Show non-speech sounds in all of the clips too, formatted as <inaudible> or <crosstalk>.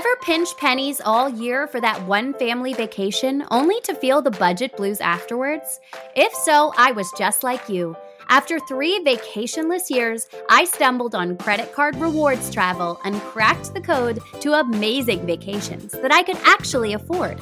Ever pinch pennies all year for that one family vacation only to feel the budget blues afterwards? If so, I was just like you. After three vacationless years, I stumbled on credit card rewards travel and cracked the code to amazing vacations that I could actually afford.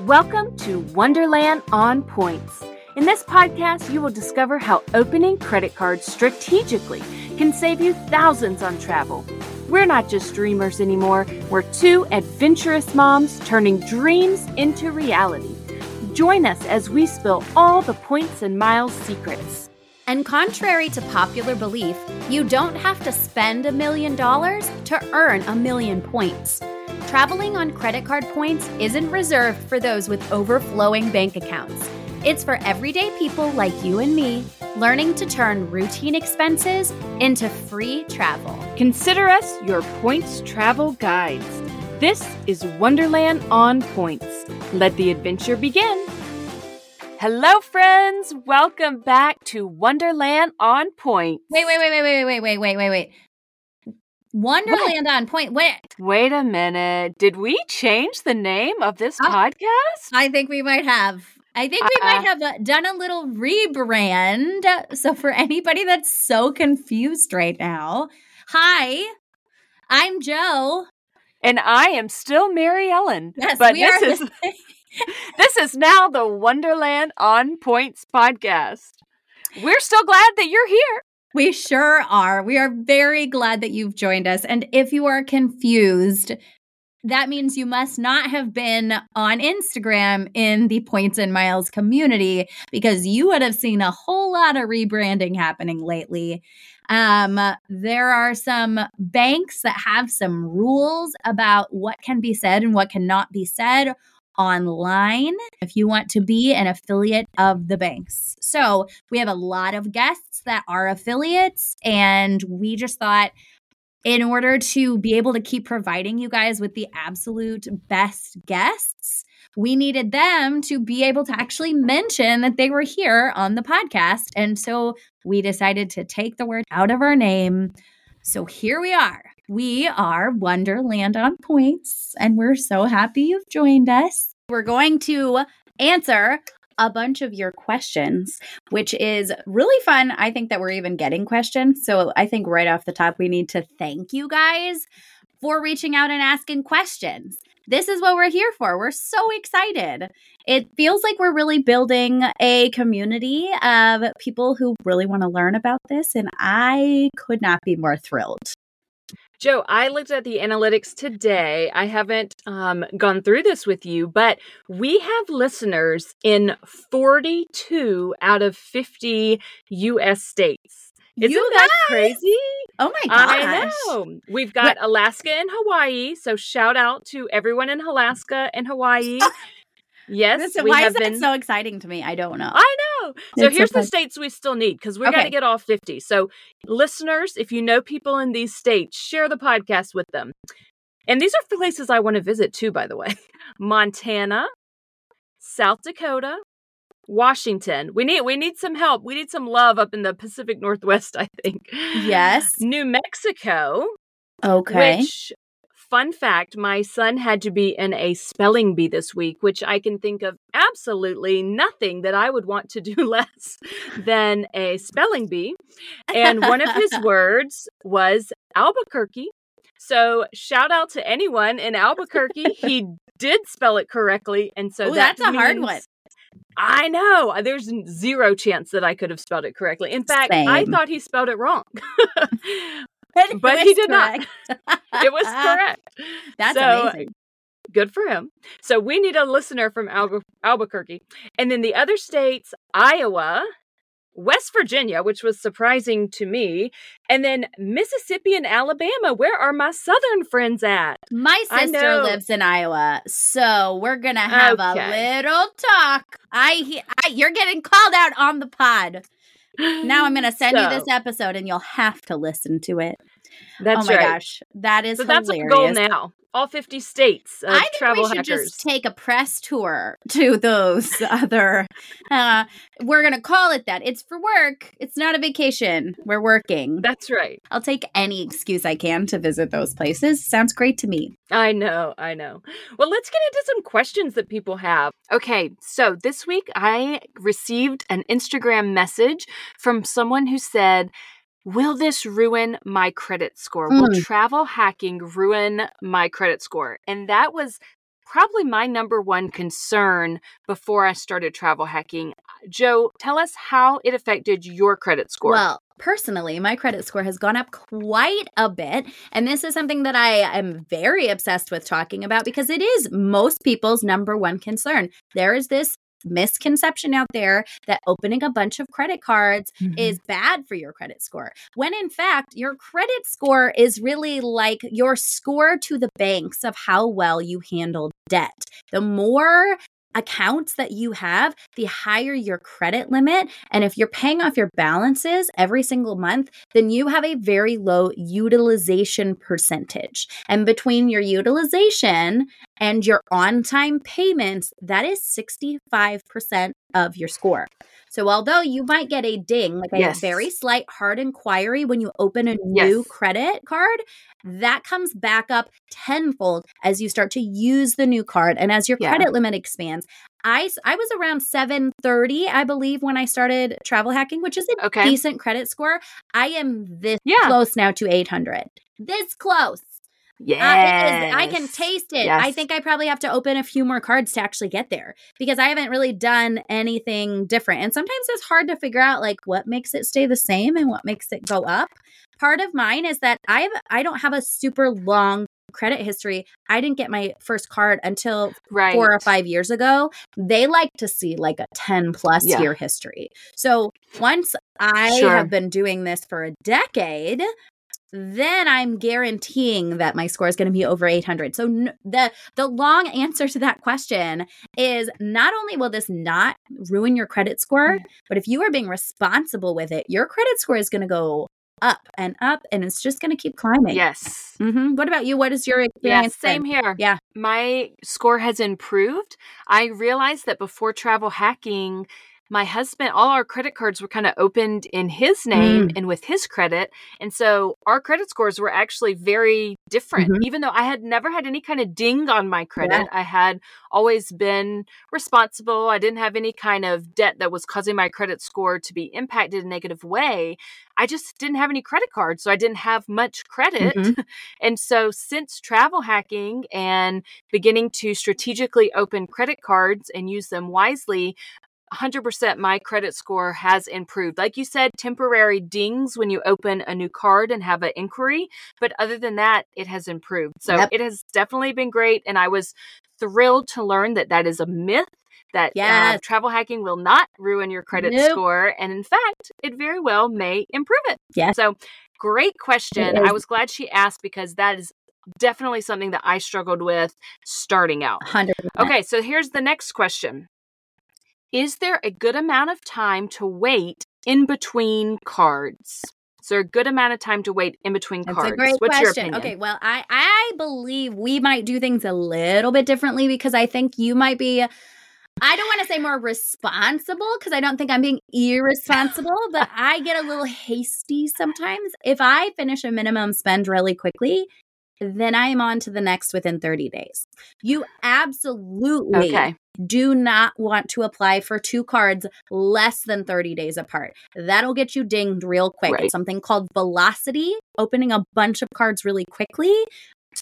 Welcome to Wonderland on Points. In this podcast, you will discover how opening credit cards strategically can save you thousands on travel. We're not just dreamers anymore, we're two adventurous moms turning dreams into reality. Join us as we spill all the points and miles secrets. And contrary to popular belief, you don't have to spend a million dollars to earn a million points. Traveling on credit card points isn't reserved for those with overflowing bank accounts. It's for everyday people like you and me learning to turn routine expenses into free travel. Consider us your points travel guides. This is Wonderland on Points. Let the adventure begin. Hello, friends. Welcome back to Wonderland on Points. Wait, wait, wait, wait, wait, wait, wait, wait, wait, wait. Wonderland what? on point. Wait. Wait a minute. Did we change the name of this oh, podcast? I think we might have. I think we uh, might have done a little rebrand. So, for anybody that's so confused right now, hi, I'm Jo. And I am still Mary Ellen. Yes, but we this are. is <laughs> this is now the Wonderland on Points podcast. We're so glad that you're here. We sure are. We are very glad that you've joined us. And if you are confused, that means you must not have been on Instagram in the Points and Miles community because you would have seen a whole lot of rebranding happening lately. Um, there are some banks that have some rules about what can be said and what cannot be said online if you want to be an affiliate of the banks. So we have a lot of guests that are affiliates, and we just thought in order to be able to keep providing you guys with the absolute best guests, we needed them to be able to actually mention that they were here on the podcast. And so we decided to take the word out of our name. So here we are. We are Wonderland on Points, and we're so happy you've joined us. We're going to answer a bunch of your questions, which is really fun. I think that we're even getting questions. So I think right off the top, we need to thank you guys for reaching out and asking questions. This is what we're here for. We're so excited. It feels like we're really building a community of people who really want to learn about this. And I could not be more thrilled. Jo, I looked at the analytics today. I haven't um, gone through this with you, but we have listeners in 42 out of 50 U.S. states. Isn't you that crazy? Oh my gosh. I know. We've got what? Alaska and Hawaii. So shout out to everyone in Alaska and Hawaii. <laughs> Yes. Listen, why is been... that so exciting to me? I don't know. I know. So it's here's so the states we still need because we're okay. to get all 50. So, listeners, if you know people in these states, share the podcast with them. And these are places I want to visit too, by the way <laughs> Montana, South Dakota, Washington. We need we need some help. We need some love up in the Pacific Northwest, I think. Yes. New Mexico. Okay. Which fun fact my son had to be in a spelling bee this week, which I can think of absolutely nothing that I would want to do <laughs> less than a spelling bee. And one of his <laughs> words was Albuquerque. So shout out to anyone in Albuquerque. He did spell it correctly. And so Ooh, that that's a hard one. I know. Uh, there's zero chance that I could have spelled it correctly. In fact, Same. I thought he spelled it wrong. <laughs> but he did correct. not. it was <laughs> correct. That's so, amazing. Good for him. So we need a listener from Albu- Albuquerque. And then the other states, Iowa, West Virginia, which was surprising to me, and then Mississippi and Alabama. Where are my southern friends at? My sister lives in Iowa, so we're gonna have okay. a little talk. I, I, you're getting called out on the pod. Now I'm gonna send so, you this episode, and you'll have to listen to it. That's oh my right. gosh, that is so hilarious. that's a goal now. all 50 states of I think travel we should hackers. just take a press tour <laughs> to those <laughs> other. Uh, we're gonna call it that. It's for work. It's not a vacation. We're working. That's right. I'll take any excuse I can to visit those places. Sounds great to me. I know, I know. Well, let's get into some questions that people have. Okay, so this week I received an Instagram message from someone who said, Will this ruin my credit score? Will Mm. travel hacking ruin my credit score? And that was probably my number one concern before I started travel hacking. Jo, tell us how it affected your credit score. Well, personally, my credit score has gone up quite a bit. And this is something that I am very obsessed with talking about because it is most people's number one concern. There is this misconception out there that opening a bunch of credit cards Mm-hmm. is bad for your credit score. When in fact, your credit score is really like your score to the banks of how well you handle debt. The more accounts that you have, the higher your credit limit. And if you're paying off your balances every single month, then you have a very low utilization percentage. And between your utilization and your on time payments, that is 65% of your score. So, although you might get a ding, like a very slight hard inquiry when you open a new Yes. credit card, that comes back up tenfold as you start to use the new card and as your Yeah. credit limit expands. I, I was around 730, I believe, when I started travel hacking, which is a Okay. decent credit score. I am this Yeah. close now to 800. This close. Yes. Uh, I can taste it. I think I probably have to open a few more cards to actually get there because I haven't really done anything different. And sometimes it's hard to figure out like what makes it stay the same and what makes it go up. Part of mine is that I have I don't have a super long credit history. I didn't get my first card until right. four or five years ago. They like to see like a 10 plus Yeah. year history. So once I Sure. have been doing this for a decade, then I'm guaranteeing that my score is going to be over 800. So n- the the long answer to that question is not only will this not ruin your credit score, but if you are being responsible with it, your credit score is going to go up and up and it's just going to keep climbing. Yes. hmm What about you? What is your experience? same been? here. Yeah. My score has improved. I realized that before travel hacking, my husband, all our credit cards were kind of opened in his name Mm. and with his credit. And so our credit scores were actually very different. Mhm. Even though I had never had any kind of ding on my credit, I had always been responsible. I didn't have any kind of debt that was causing my credit score to be impacted in a negative way. I just didn't have any credit cards. So I didn't have much credit. Mhm. <laughs> And so, since travel hacking and beginning to strategically open credit cards and use them wisely, 100% my credit score has improved. Like you said, temporary dings when you open a new card and have an inquiry. But other than that, it has improved. So, Yep. it has definitely been great. And I was thrilled to learn that that is a myth. That uh, travel hacking will not ruin your credit Nope. score. And in fact, it very well may improve it. Yes. So, great question. I was glad she asked because that is definitely something that I struggled with starting out. 100%. Okay, so here's the next question Is there a good amount of time to wait in between cards? Is there a good amount of time to wait in between That's cards? a great What's your question. opinion? Okay, well, I I believe we might do things a little bit differently because I think you might be. I don't want to say more responsible because I don't think I'm being irresponsible, but <laughs> I get a little hasty sometimes. If I finish a minimum spend really quickly, then I am on to the next within 30 days. You absolutely Okay. Do not want to apply for two cards less than 30 days apart. That'll get you dinged real quick. Right. It's something called velocity, opening a bunch of cards really quickly.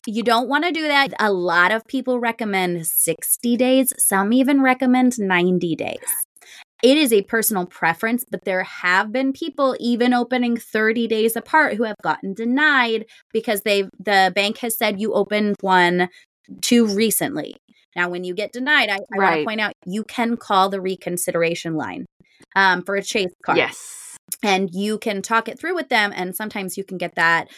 You don't want to do that. A lot of people recommend 60 days, some even recommend 90 days. It is a personal preference, but there have been people even opening 30 days apart who have gotten denied because they've the bank has said you opened one too recently. Now, when you get denied, I, I want to point out you can call the reconsideration line um, for a chase card. Yes. and you can talk it through with them and sometimes you can get that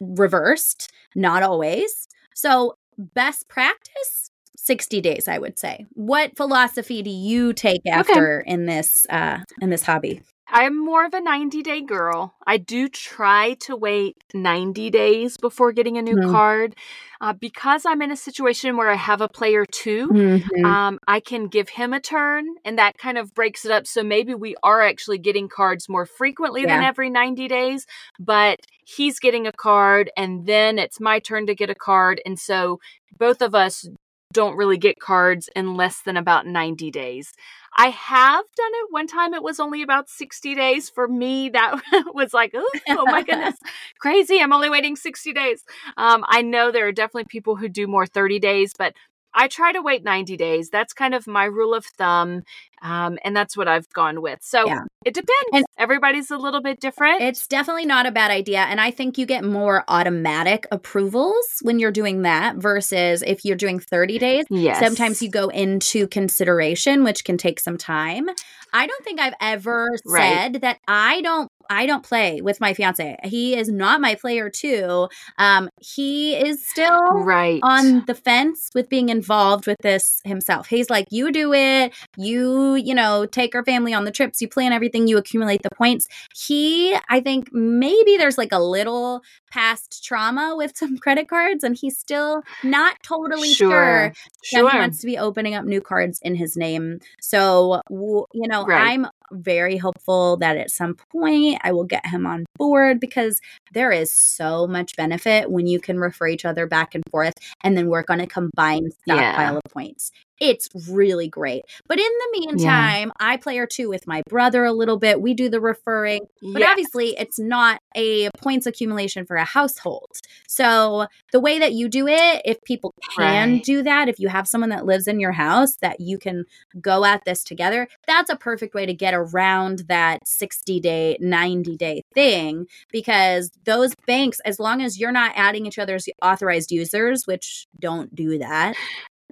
reversed not always. So best practice 60 days i would say. What philosophy do you take after in this uh in this hobby I'm more of a 90 day girl. I do try to wait 90 days before getting a new mm-hmm. card. Uh, because I'm in a situation where I have a player 2 mm-hmm. um, I can give him a turn, and that kind of breaks it up. So maybe we are actually getting cards more frequently yeah. than every 90 days, but he's getting a card, and then it's my turn to get a card. And so both of us don't really get cards in less than about 90 days. I have done it one time. It was only about 60 days. For me, that <laughs> was like, oh, my goodness, <laughs> crazy. I'm only waiting 60 days. Um, I know there are definitely people who do more 30 days, but I try to wait 90 days. That's kind of my rule of thumb. Um, and that's what I've gone with. So yeah. it depends. And Everybody's a little bit different. It's definitely not a bad idea. And I think you get more automatic approvals when you're doing that versus if you're doing 30 days. Yes. Sometimes you go into consideration, which can take some time. I don't think I've ever right. said that I don't I don't play with my fiance. He is not my player two. Um, he is still right on the fence with being involved with this himself. He's like, you do it, you, you know, take our family on the trips, you plan everything, you accumulate the points. He, I think maybe there's like a little past trauma with <laughs> some credit cards, and he's still not totally sure, sure, that he wants to be opening up new cards in his name. So, you know, right. I'm very hopeful that at some point I will get him on board because there is so much benefit when you can refer each other back and forth and then work on a combined stockpile yeah. of points. It's really great. But in the meantime, yeah. I play or two with my brother a little bit. We do the referring, but yeah. obviously it's not a points accumulation for a household. So the way that you do it, if people can right. do that, if you have someone that lives in your house that you can go at this together, that's a perfect way to get around that 60 day, 90 day thing because those banks, as long as you're not adding each other's authorized users, which don't do that,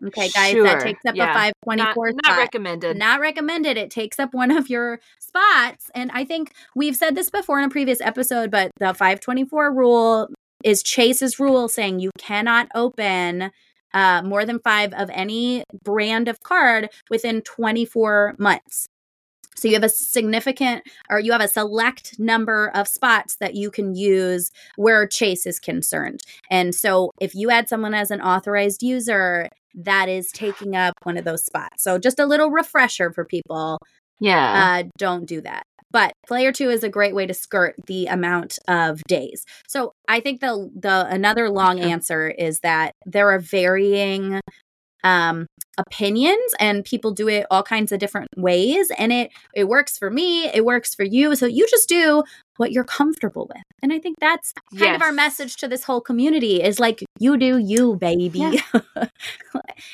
Okay, guys, sure. that takes up yeah. a 524 not, not recommended. Not recommended. It takes up one of your spots. And I think we've said this before in a previous episode, but the 524 rule is Chase's rule saying you cannot open uh, more than five of any brand of card within 24 months. So you have a significant or you have a select number of spots that you can use where Chase is concerned. And so if you add someone as an authorized user that is taking up one of those spots. So just a little refresher for people. Yeah. Uh, don't do that. But player two is a great way to skirt the amount of days. So I think the the another long answer is that there are varying um, opinions and people do it all kinds of different ways and it it works for me it works for you so you just do what you're comfortable with and i think that's kind yes. of our message to this whole community is like you do you baby yeah. <laughs>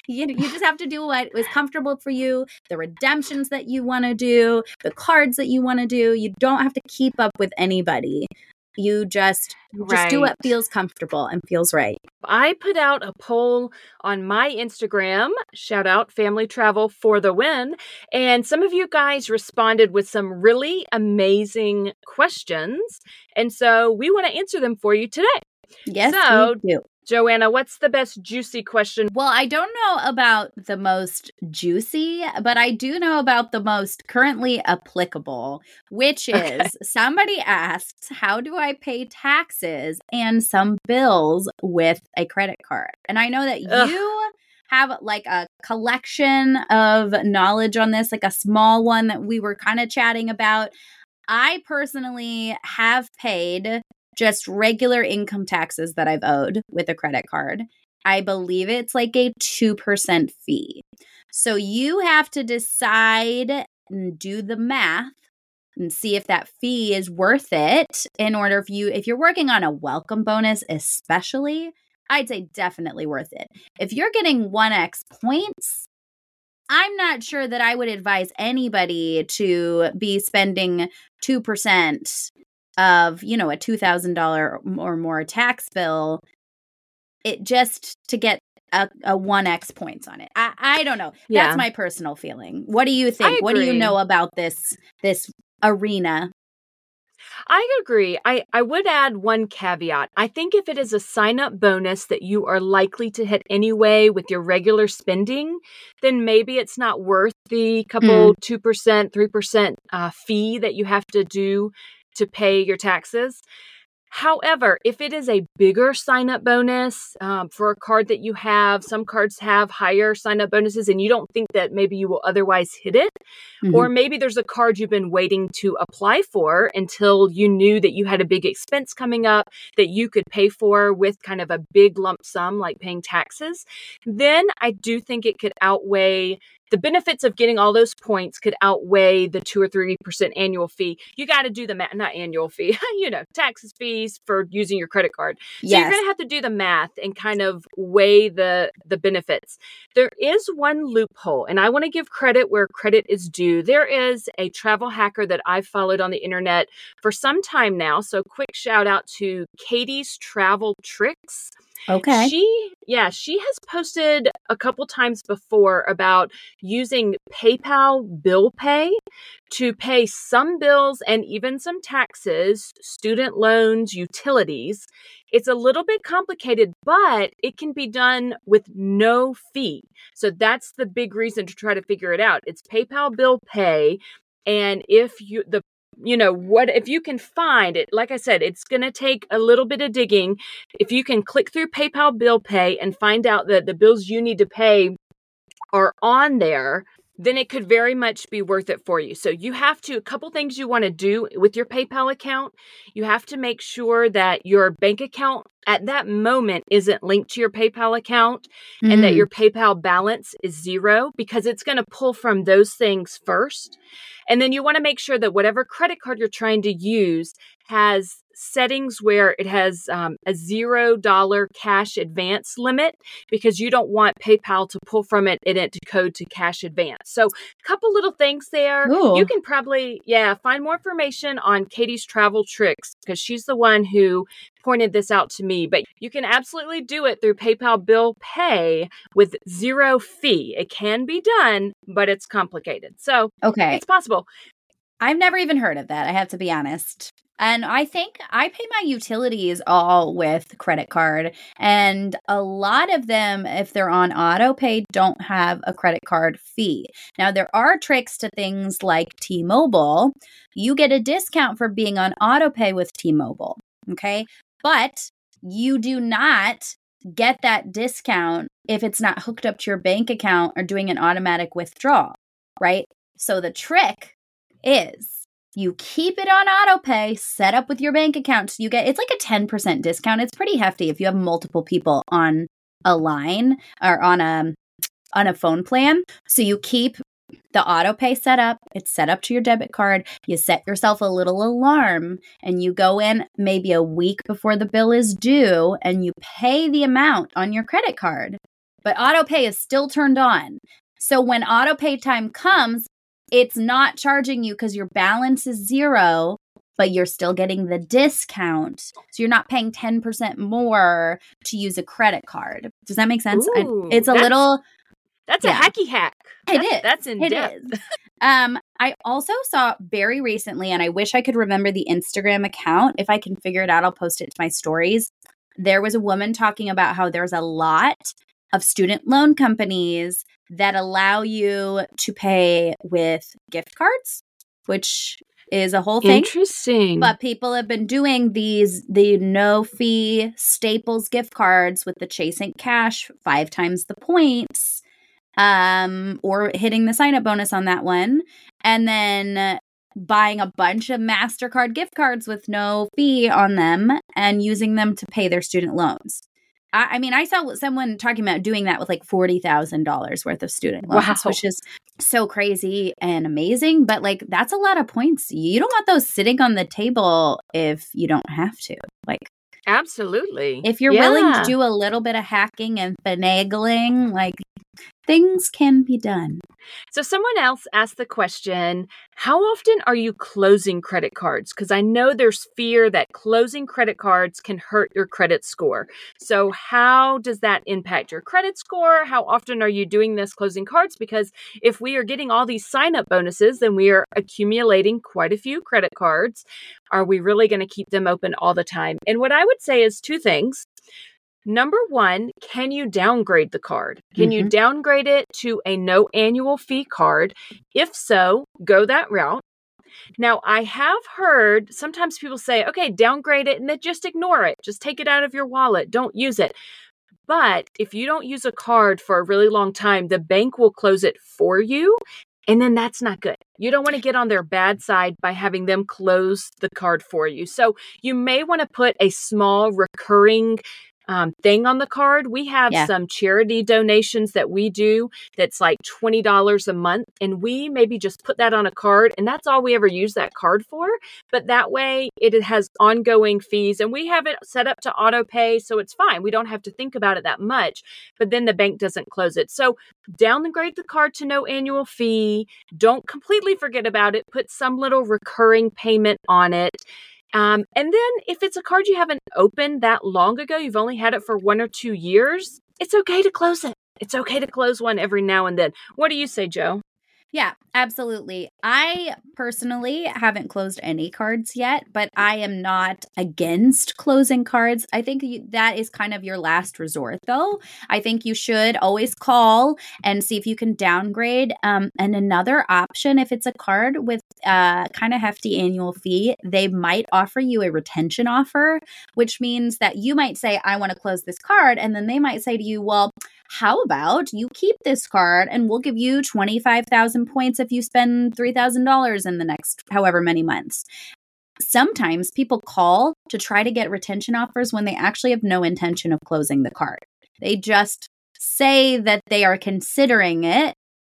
you, you just have to do what is comfortable for you the redemptions that you want to do the cards that you want to do you don't have to keep up with anybody you just just right. do what feels comfortable and feels right. I put out a poll on my Instagram, shout out family travel for the win, and some of you guys responded with some really amazing questions. And so we want to answer them for you today. Yes, so, we do. Joanna, what's the best juicy question? Well, I don't know about the most juicy, but I do know about the most currently applicable, which <laughs> is okay. somebody asks, How do I pay taxes and some bills with a credit card? And I know that Ugh. you have like a collection of knowledge on this, like a small one that we were kind of chatting about. I personally have paid just regular income taxes that I've owed with a credit card. I believe it's like a 2% fee. So you have to decide and do the math and see if that fee is worth it in order for you if you're working on a welcome bonus especially I'd say definitely worth it. If you're getting 1x points, I'm not sure that I would advise anybody to be spending 2% of you know a $2000 or more tax bill it just to get a, a 1x points on it i, I don't know yeah. that's my personal feeling what do you think what do you know about this this arena I agree. I, I would add one caveat. I think if it is a sign up bonus that you are likely to hit anyway with your regular spending, then maybe it's not worth the couple mm. 2%, 3% uh, fee that you have to do to pay your taxes. However, if it is a bigger sign up bonus um, for a card that you have, some cards have higher sign up bonuses and you don't think that maybe you will otherwise hit it, mm-hmm. or maybe there's a card you've been waiting to apply for until you knew that you had a big expense coming up that you could pay for with kind of a big lump sum like paying taxes, then I do think it could outweigh the benefits of getting all those points could outweigh the two or three percent annual fee. You got to do the math, not annual fee, <laughs> you know, taxes fees for using your credit card. So yes. you're going to have to do the math and kind of weigh the the benefits. There is one loophole, and I want to give credit where credit is due. There is a travel hacker that I've followed on the internet for some time now. So quick shout out to Katie's Travel Tricks. Okay. She, yeah, she has posted a couple times before about using PayPal bill pay to pay some bills and even some taxes, student loans, utilities. It's a little bit complicated, but it can be done with no fee. So that's the big reason to try to figure it out. It's PayPal bill pay. And if you the you know what if you can find it like i said it's going to take a little bit of digging. If you can click through paypal bill pay and find out that the bills you need to pay are on there then it could very much be worth it for you. So you have to a couple things you want to do with your PayPal account. You have to make sure that your bank account at that moment isn't linked to your PayPal account mm. and that mm. your PayPal balance is zero because it's going to pull from those things first. And then you want to make sure that whatever credit card you're trying to use has settings where it has um, a zero dollar cash advance limit because you don't want PayPal to pull from it and it to code to cash advance. So, a couple little things there. Ooh. You can probably, yeah, find more information on Katie's travel tricks because she's the one who pointed this out to me. But you can absolutely do it through PayPal Bill Pay with zero fee. It can be done, but it's complicated. So, okay, it's possible. I've never even heard of that. I have to be honest. And I think I pay my utilities all with credit card. And a lot of them, if they're on auto pay, don't have a credit card fee. Now, there are tricks to things like T Mobile. You get a discount for being on auto pay with T Mobile. Okay. But you do not get that discount if it's not hooked up to your bank account or doing an automatic withdrawal. Right. So the trick is you keep it on auto pay, set up with your bank account. So you get it's like a 10% discount. It's pretty hefty if you have multiple people on a line or on a on a phone plan. So you keep the auto pay set up, it's set up to your debit card. You set yourself a little alarm and you go in maybe a week before the bill is due and you pay the amount on your credit card. But auto pay is still turned on. So when auto pay time comes, it's not charging you because your balance is zero, but you're still getting the discount. So you're not paying 10% more to use a credit card. Does that make sense? Ooh, it's a little. That's yeah. a hacky hack. It that's, is. That's in it depth. Is. Um, I also saw very recently, and I wish I could remember the Instagram account. If I can figure it out, I'll post it to my stories. There was a woman talking about how there's a lot of student loan companies that allow you to pay with gift cards, which is a whole thing. Interesting. But people have been doing these the no fee Staples gift cards with the Chase Ink Cash five times the points, um, or hitting the sign up bonus on that one, and then buying a bunch of Mastercard gift cards with no fee on them and using them to pay their student loans. I, I mean, I saw someone talking about doing that with like forty thousand dollars worth of student loans, wow. which is so crazy and amazing. But like, that's a lot of points. You don't want those sitting on the table if you don't have to. Like, absolutely. If you're yeah. willing to do a little bit of hacking and finagling, like things can be done. So, someone else asked the question How often are you closing credit cards? Because I know there's fear that closing credit cards can hurt your credit score. So, how does that impact your credit score? How often are you doing this closing cards? Because if we are getting all these sign up bonuses, then we are accumulating quite a few credit cards. Are we really going to keep them open all the time? And what I would say is two things. Number one, can you downgrade the card? Can mm-hmm. you downgrade it to a no annual fee card? If so, go that route. Now, I have heard sometimes people say, okay, downgrade it and then just ignore it. Just take it out of your wallet. Don't use it. But if you don't use a card for a really long time, the bank will close it for you. And then that's not good. You don't want to get on their bad side by having them close the card for you. So you may want to put a small recurring um, thing on the card. We have yeah. some charity donations that we do that's like $20 a month. And we maybe just put that on a card and that's all we ever use that card for. But that way it has ongoing fees and we have it set up to auto pay. So it's fine. We don't have to think about it that much. But then the bank doesn't close it. So downgrade the card to no annual fee. Don't completely forget about it. Put some little recurring payment on it. Um, and then if it's a card you haven't opened that long ago, you've only had it for one or two years, it's okay to close it. It's okay to close one every now and then. What do you say, Jo? Yeah, absolutely. I personally haven't closed any cards yet, but I am not against closing cards. I think that is kind of your last resort, though. I think you should always call and see if you can downgrade. Um, and another option, if it's a card with a uh, kind of hefty annual fee, they might offer you a retention offer, which means that you might say, I want to close this card. And then they might say to you, well, how about you keep this card and we'll give you 25,000 points if you spend $3,000 in the next however many months? Sometimes people call to try to get retention offers when they actually have no intention of closing the card. They just say that they are considering it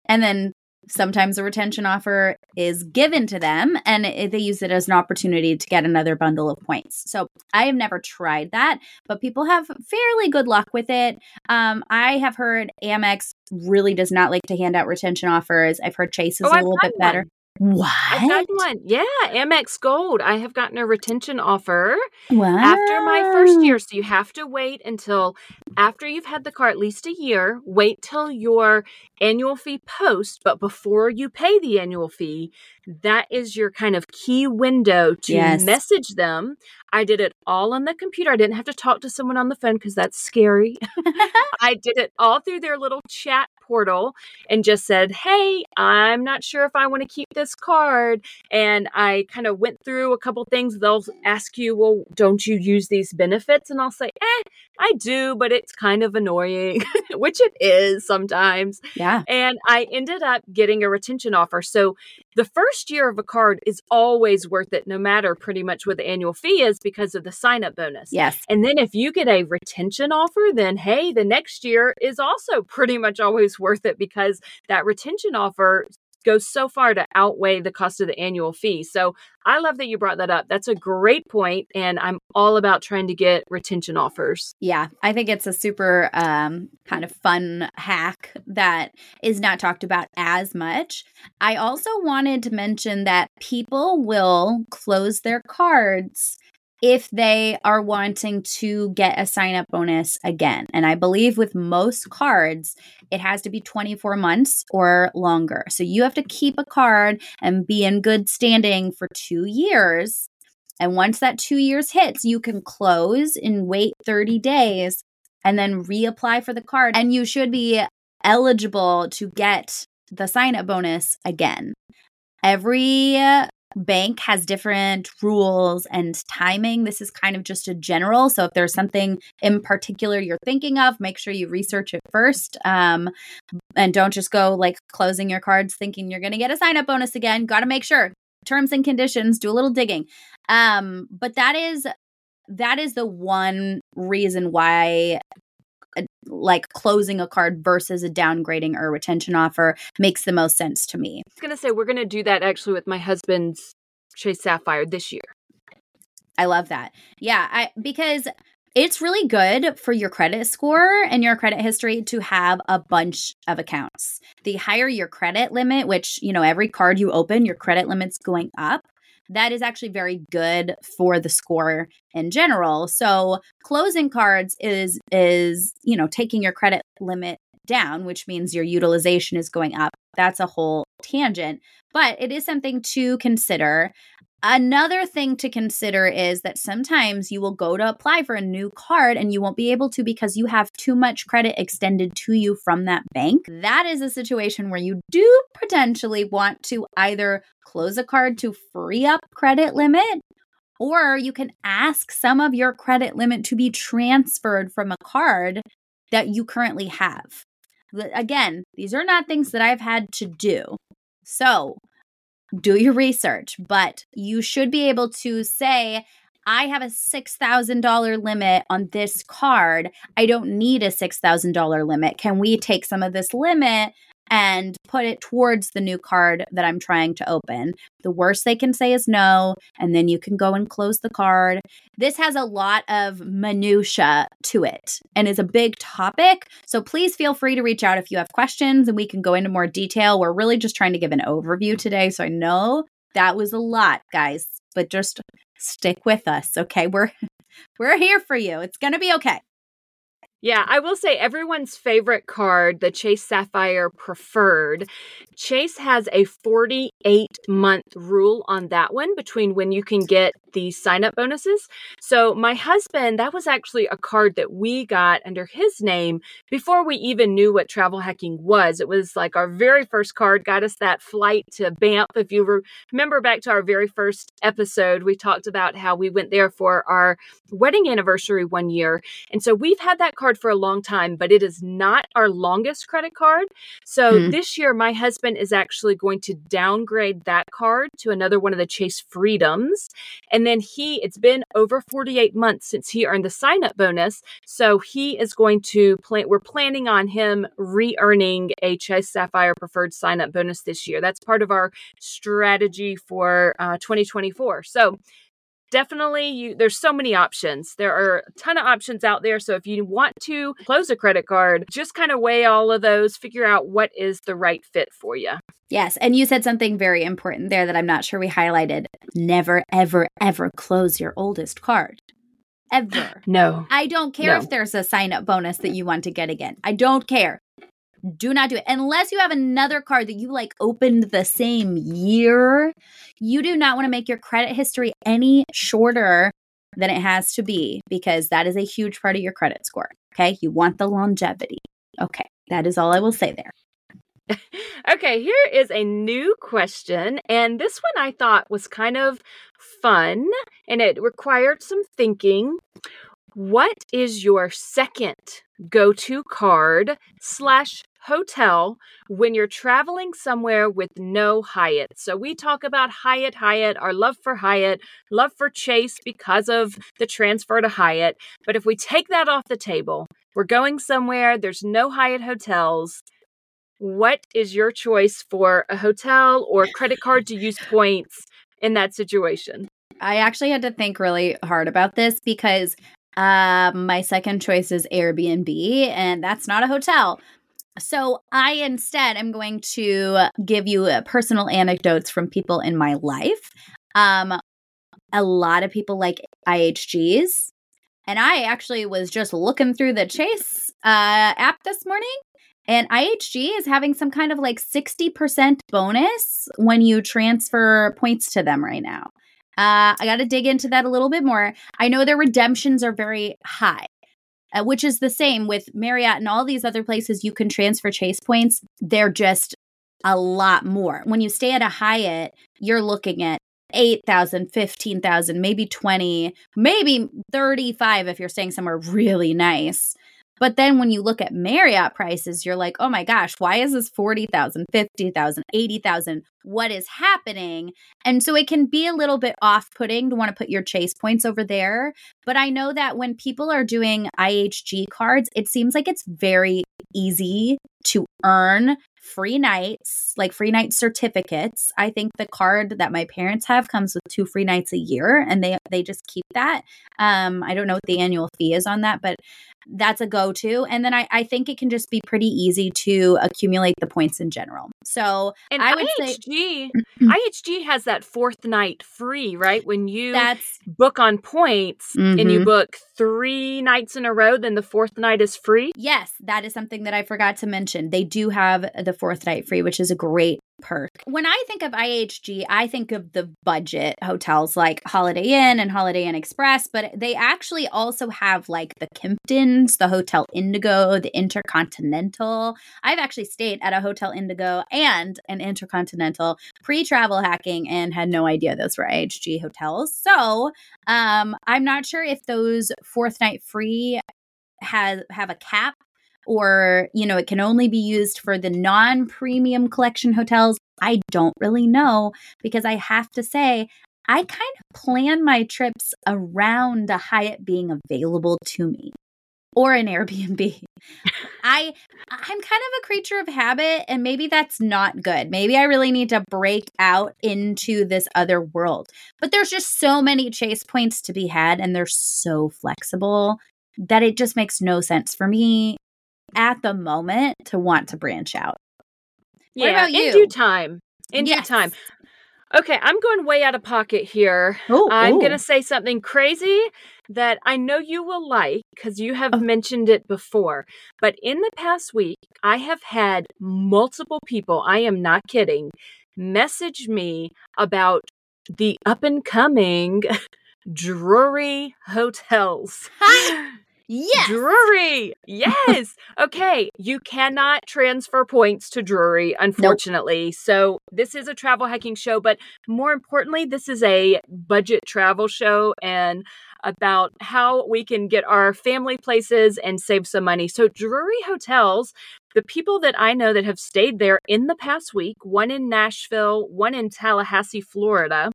and then sometimes a retention offer is given to them and it, they use it as an opportunity to get another bundle of points. So I have never tried that, but people have fairly good luck with it. Um, I have heard Amex really does not like to hand out retention offers. I've heard Chase is oh, a little bit better. One. What? I've gotten one. Yeah, Amex Gold. I have gotten a retention offer wow. after my first year. So you have to wait until after you've had the car at least a year. Wait till your annual fee post, but before you pay the annual fee, that is your kind of key window to yes. message them. I did it all on the computer. I didn't have to talk to someone on the phone because that's scary. <laughs> I did it all through their little chat portal and just said, Hey, I'm not sure if I want to keep this card. And I kind of went through a couple things. They'll ask you, Well, don't you use these benefits? And I'll say, Eh, I do, but it's kind of annoying, <laughs> which it is sometimes. Yeah. And I ended up getting a retention offer. So the first year of a card is always worth it, no matter pretty much what the annual fee is because of the sign up bonus. Yes. And then if you get a retention offer, then hey, the next year is also pretty much always worth it because that retention offer goes so far to outweigh the cost of the annual fee. So I love that you brought that up. That's a great point, and I'm all about trying to get retention offers. Yeah, I think it's a super um, kind of fun hack that is not talked about as much. I also wanted to mention that people will close their cards if they are wanting to get a sign up bonus again. And I believe with most cards, it has to be 24 months or longer. So you have to keep a card and be in good standing for two years. And once that two years hits, you can close and wait 30 days and then reapply for the card. And you should be eligible to get the sign up bonus again. Every bank has different rules and timing. This is kind of just a general. So if there's something in particular you're thinking of, make sure you research it first. Um, and don't just go like closing your cards thinking you're going to get a sign up bonus again. Got to make sure terms and conditions, do a little digging. Um, but that is that is the one reason why like closing a card versus a downgrading or retention offer makes the most sense to me. I was going to say, we're going to do that actually with my husband's Chase Sapphire this year. I love that. Yeah, I because it's really good for your credit score and your credit history to have a bunch of accounts. The higher your credit limit, which, you know, every card you open, your credit limit's going up, that is actually very good for the score in general. So closing cards is is, you know, taking your credit limit down, which means your utilization is going up. That's a whole tangent, but it is something to consider. Another thing to consider is that sometimes you will go to apply for a new card and you won't be able to because you have too much credit extended to you from that bank. That is a situation where you do potentially want to either close a card to free up credit limit or you can ask some of your credit limit to be transferred from a card that you currently have. Again, these are not things that I've had to do. So, do your research, but you should be able to say, I have a $6,000 limit on this card. I don't need a $6,000 limit. Can we take some of this limit and put it towards the new card that I'm trying to open. The worst they can say is no, and then you can go and close the card. This has a lot of minutia to it and is a big topic. So please feel free to reach out if you have questions and we can go into more detail. We're really just trying to give an overview today. So I know that was a lot, guys, but just stick with us, okay? We're <laughs> we're here for you. It's going to be okay. Yeah, I will say everyone's favorite card, the Chase Sapphire Preferred. Chase has a 48 month rule on that one between when you can get the sign up bonuses. So, my husband, that was actually a card that we got under his name before we even knew what travel hacking was. It was like our very first card, got us that flight to Banff. If you remember back to our very first episode, we talked about how we went there for our wedding anniversary one year. And so, we've had that card for a long time, but it is not our longest credit card. So mm. this year, my husband is actually going to downgrade that card to another one of the Chase Freedoms. And then he, it's been over 48 months since he earned the sign up bonus. So he is going to plan, we're planning on him re earning a Chase Sapphire preferred sign up bonus this year. That's part of our strategy for uh, 2024. So definitely you there's so many options. There are a ton of options out there so if you want to close a credit card just kind of weigh all of those figure out what is the right fit for you yes and you said something very important there that i'm not sure we highlighted. Never ever ever close your oldest card. Ever. No. I don't care no. if there's a sign up bonus that you want to get again. I don't care do not do it unless you have another card that you like opened the same year. You do not want to make your credit history any shorter than it has to be because that is a huge part of your credit score. Okay. You want the longevity. Okay. That is all I will say there. <laughs> okay, here is a new question. And this one I thought was kind of fun and it required some thinking. What is your second go to card slash hotel when you're traveling somewhere with no Hyatt. So we talk about Hyatt, Hyatt, our love for Hyatt, love for Chase because of the transfer to Hyatt. But if we take that off the table, we're going somewhere, there's no Hyatt hotels. What is your choice for a hotel or credit card to use points in that situation? I actually had to think really hard about this because uh, my second choice is Airbnb, and that's not a hotel. So, I instead am going to give you uh, personal anecdotes from people in my life. Um, a lot of people like IHGs. And I actually was just looking through the Chase uh, app this morning, and IHG is having some kind of like 60% bonus when you transfer points to them right now. Uh, I got to dig into that a little bit more. I know their redemptions are very high uh, which is the same with Marriott and all these other places you can transfer Chase points. They're just a lot more. When you stay at a Hyatt, you're looking at 8,000, 15,000, maybe 20, maybe 35 if you're staying somewhere really nice. But then when you look at Marriott prices, you're like, oh my gosh, why is this 40,000, 50,000, 80,000? What is happening? And so it can be a little bit off putting to want to put your chase points over there. But I know that when people are doing IHG cards, it seems like it's very easy to earn free nights, like free night certificates. I think the card that my parents have comes with two free nights a year and they they just keep that. Um I don't know what the annual fee is on that, but that's a go to. And then I, I think it can just be pretty easy to accumulate the points in general. So and I would IHG, say IHG has that fourth night free, right? When you that's, book on points mm-hmm. and you book three nights in a row, then the fourth night is free. Yes, that is something that I forgot to mention they do have the fourth night free, which is a great perk. When I think of IHG, I think of the budget hotels like Holiday Inn and Holiday Inn Express, but they actually also have like the Kimptons, the Hotel Indigo, the Intercontinental. I've actually stayed at a Hotel Indigo and an Intercontinental pre travel hacking and had no idea those were IHG hotels. So um, I'm not sure if those fourth night free has have a cap or you know it can only be used for the non-premium collection hotels i don't really know because i have to say i kind of plan my trips around a hyatt being available to me or an <laughs> airbnb. I i'm kind of a creature of habit and maybe that's not good. Maybe i really need to break out into this other world. But there's just so many chase points to be had and they're so flexible that it just makes no sense for me at the moment to want to branch out. What yeah, about you? in due time. In yes. due time. Okay, I'm going way out of pocket here. Ooh, I'm going to say something crazy that I know you will like because you have oh. mentioned it before. But in the past week, I have had multiple people, I am not kidding, message me about the up and coming <laughs> Drury hotels. <laughs> Yes. Drury. Yes. <laughs> okay. You cannot transfer points to Drury, unfortunately. Nope. So this is a travel hacking show, but more importantly, this is a budget travel show and about how we can get our family places and save some money. So Drury hotels, the people that I know that have stayed there in the past week, one in Nashville, one in Tallahassee, Florida,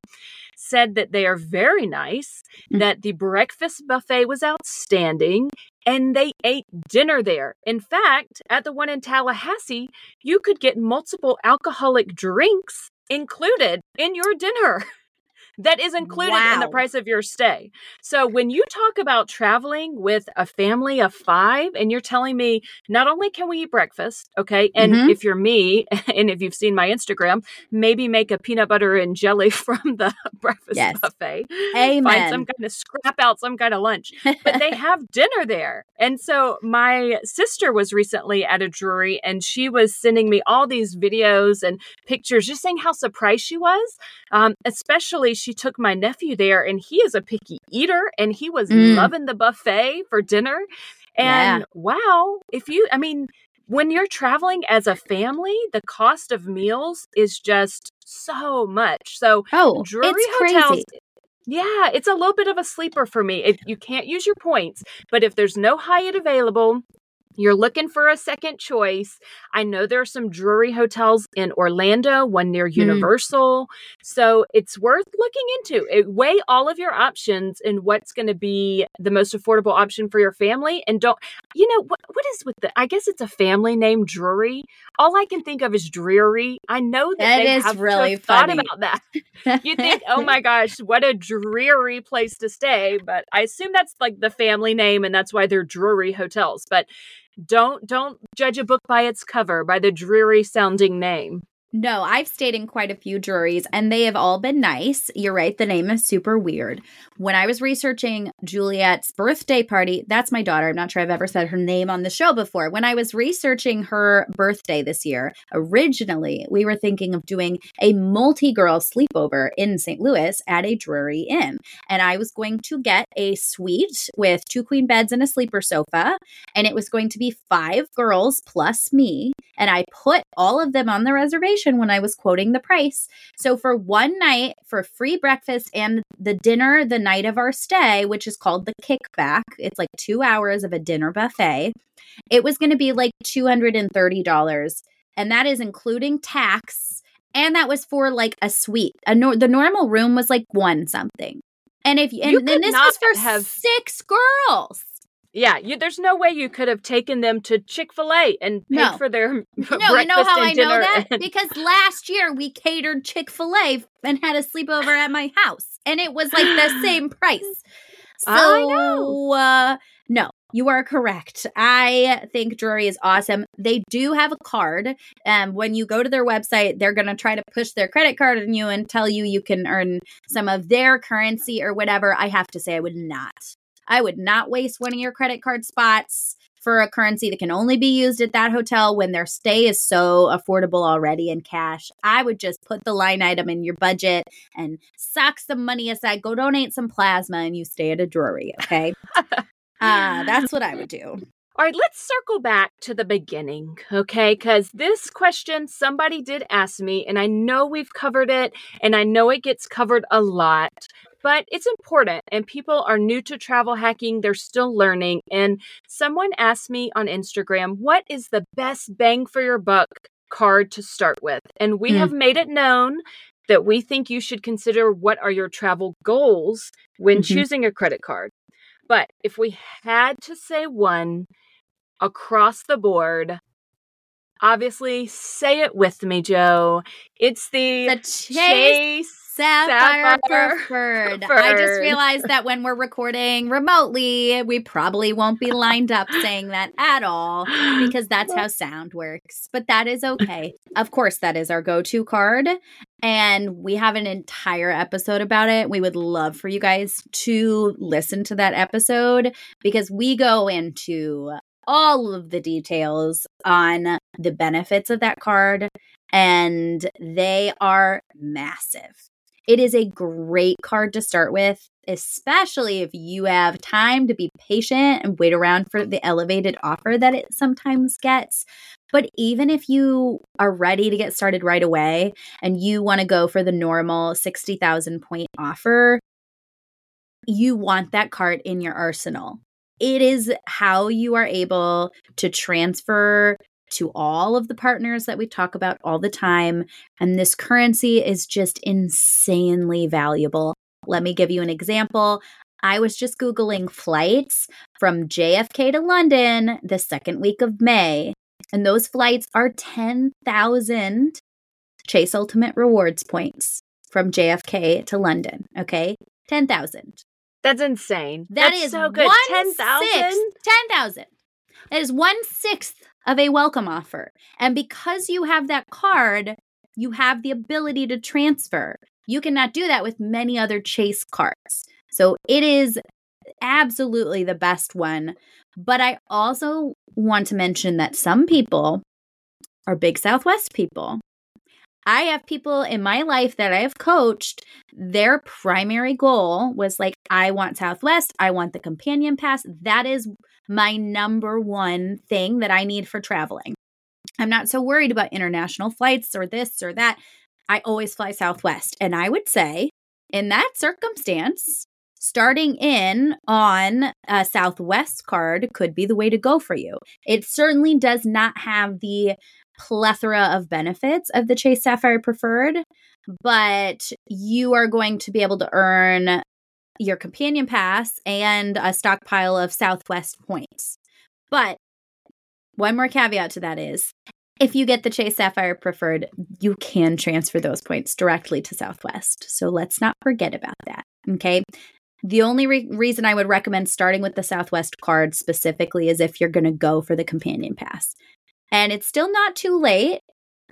said that they are very nice, mm-hmm. that the breakfast buffet was outstanding, and they ate dinner there. In fact, at the one in Tallahassee, you could get multiple alcoholic drinks included in your dinner. <laughs> that is included wow. in the price of your stay. So when you talk about traveling with a family of five, and you're telling me not only can we eat breakfast, okay, and mm-hmm. if you're me, <laughs> and if you've seen my Instagram, maybe make a peanut butter and jelly <laughs> from the <laughs> breakfast yes. buffet. Amen. Find some kind of scrap out some kind of lunch, but they have dinner there. And so my sister was recently at a Drury, and she was sending me all these videos and pictures, just saying how surprised she was. Um, especially, she took my nephew there, and he is a picky eater, and he was mm. loving the buffet for dinner. And yeah. wow, if you, I mean, when you're traveling as a family, the cost of meals is just so much. So, oh, Drury it's hotels. Crazy. Yeah, it's a little bit of a sleeper for me. If you can't use your points, but if there's no Hyatt available, you're looking for a second choice. I know there are some Drury hotels in Orlando, one near hmm. Universal. Mm. So it's worth looking into. It, weigh all of your options and what's going to be the most affordable option for your family. And don't, you know, what, what is with the, I guess it's a family name, Drury. All I can think of is dreary. I know that, that they is have really thought about that. <laughs> you think, oh my gosh, what a dreary place to stay. But I assume that's like the family name and that's why they're Drury hotels. But don't don't judge a book by its cover, by the dreary sounding name. No, I've stayed in quite a few Druries and they have all been nice. You're right, the name is super weird. When I was researching Juliet's birthday party, that's my daughter. I'm not sure I've ever said her name on the show before. When I was researching her birthday this year, originally we were thinking of doing a multi girl sleepover in St. Louis at a Drury Inn. And I was going to get a suite with two queen beds and a sleeper sofa. And it was going to be five girls plus me. And I put all of them on the reservation when I was quoting the price. So for one night for free breakfast and the dinner the night of our stay, which is called the kickback, it's like two hours of a dinner buffet. It was going to be like $230. And that is including tax. And that was for like a suite. A no- the normal room was like one something. And if and, and this was for have... six girls. Yeah, you, there's no way you could have taken them to Chick Fil A and paid no. for their <laughs> no. You know how I know that and... because last year we catered Chick Fil A and had a sleepover at my house, and it was like the <gasps> same price. So, I know. Uh, no, you are correct. I think Drury is awesome. They do have a card. Um, when you go to their website, they're going to try to push their credit card on you and tell you you can earn some of their currency or whatever. I have to say, I would not I would not waste one of your credit card spots for a currency that can only be used at that hotel when their stay is so affordable already in cash, I would just put the line item in your budget and sock some money aside, go donate some plasma, and you stay at a Drury. Okay. <laughs> uh, that's what I would do. All right, let's circle back to the beginning, okay? Because this question somebody did ask me, and I know we've covered it, and I know it gets covered a lot, but it's important. And people are new to travel hacking, they're still learning. And someone asked me on Instagram, what is the best bang for your buck card to start with? And we mm. have made it known that we think you should consider what are your travel goals when mm-hmm. choosing a credit card. But if we had to say one, across the board. Obviously, say it with me, Jo. It's the, the Chase, Chase Sapphire, Sapphire preferred. preferred. I just realized that when we're recording remotely, we probably won't be lined up saying that at all because that's how sound works. But that is okay. Of course, that is our go to card. And we have an entire episode about it. We would love for you guys to listen to that episode because we go into all of the details on the benefits of that card, and they are massive. It is a great card to start with, especially if you have time to be patient and wait around for the elevated offer that it sometimes gets. But even if you are ready to get started right away and you want to go for the normal 60,000 point offer, you want that card in your arsenal it is how you are able to transfer to all of the partners that we talk about all the time. And this currency is just insanely valuable. Let me give you an example. I was just Googling flights from JFK to London the second week of May, and those flights are 10,000 Chase Ultimate Rewards points from JFK to London. Okay. 10,000. That's insane. That That's is so good. Ten thousand. Ten thousand. That is one sixth of a welcome offer. And because you have that card, you have the ability to transfer. You cannot do that with many other Chase cards. So it is absolutely the best one. But I also want to mention that some people are big Southwest people I have people in my life that I have coached, their primary goal was like, I want Southwest, I want the companion pass. That is my number one thing that I need for traveling. I'm not so worried about international flights or this or that. I always fly Southwest. And I would say, in that circumstance, starting in on a Southwest card could be the way to go for you. It certainly does not have the plethora of benefits of the Chase Sapphire Preferred, but you are going to be able to earn your companion pass and a stockpile of Southwest points. But one more caveat to that is if you get the Chase Sapphire Preferred, you can transfer those points directly to Southwest. So let's not forget about that. Okay. The only re- reason I would recommend starting with the Southwest card specifically is if you're going to go for the companion pass. And it's still not too late.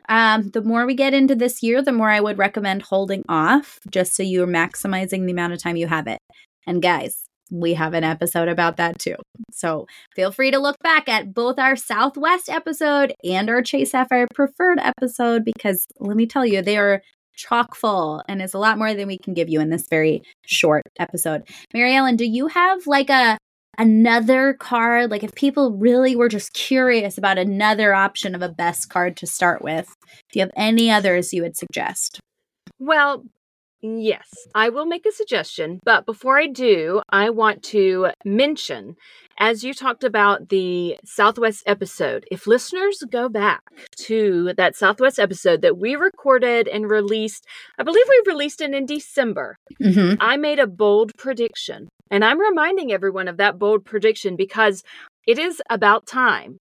Um, the more we get into this year, the more I would recommend holding off just so you're maximizing the amount of time you have it. And guys, we have an episode about that too. So feel free to look back at both our Southwest episode and our Chase Sapphire Preferred episode because let me tell you, they are chock full and it's a lot more than we can give you in this very short episode. Mary Ellen, do you have like a another card like if people really were just curious about another option of a best card to start with do you have any others you would suggest well yes i will make a suggestion but before i do i want to mention as you talked about the southwest episode if listeners go back to that southwest episode that we recorded and released i believe we released it in december mm-hmm. i made a bold prediction and I'm reminding everyone of that bold prediction because it is about time.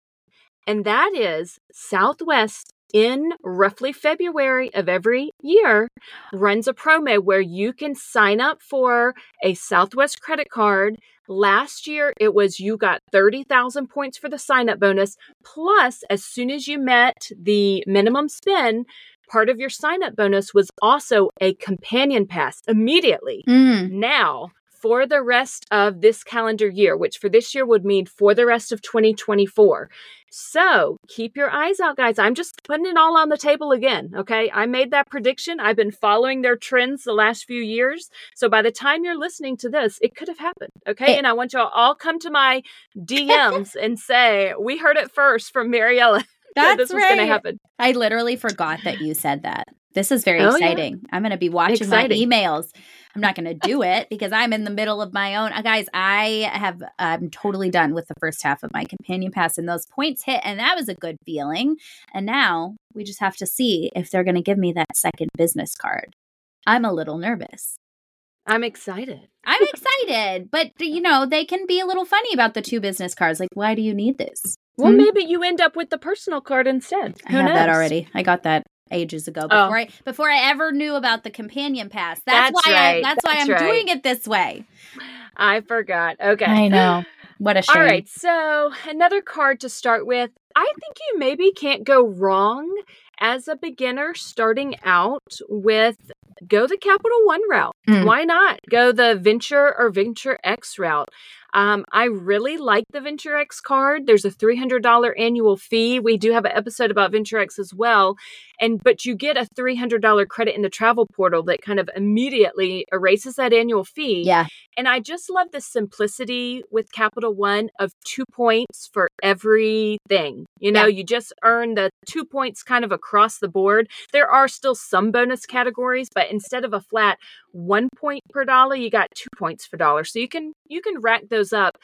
And that is Southwest in roughly February of every year runs a promo where you can sign up for a Southwest credit card. Last year, it was you got 30,000 points for the sign up bonus. Plus, as soon as you met the minimum spend, part of your sign up bonus was also a companion pass immediately. Mm. Now, for the rest of this calendar year, which for this year would mean for the rest of 2024. So keep your eyes out, guys. I'm just putting it all on the table again. Okay. I made that prediction. I've been following their trends the last few years. So by the time you're listening to this, it could have happened. Okay. And I want y'all all come to my DMs <laughs> and say, we heard it first from Mary Ellen. <laughs> That's this was going to happen. I literally forgot that you said that. This is very oh, exciting. Yeah. I'm going to be watching Exciting. my emails. I'm not going to do it because I'm in the middle of my own. Uh, guys, I have I'm totally done with the first half of my companion pass and those points hit and that was a good feeling. And now we just have to see if they're going to give me that second business card. I'm a little nervous. I'm excited. I'm excited, but you know, they can be a little funny about the two business cards. Like, why do you need this? Well, hmm? maybe you end up with the personal card instead. Who I have knows? that already. I got that ages ago oh. before oh. I before I ever knew about the companion pass. That's, that's why right. I, that's, that's why I'm right. doing it this way. I forgot. Okay. I know. <gasps> What a shame. All right. So, another card to start with. I think you maybe can't go wrong as a beginner starting out with go the Capital One route. Mm. Why not go the Venture or Venture X route? Um, I really like the Venture X card. There's a $300 annual fee. We do have an episode about Venture X as well. And but you get a $300 credit in the travel portal that kind of immediately erases that annual fee. Yeah. And I just love the simplicity with Capital One of two points for everything. You know, yeah. you just earn the two points kind of across the board. There are still some bonus categories, but instead of a flat one point per dollar, you got two points per dollar. So you can you can rack those up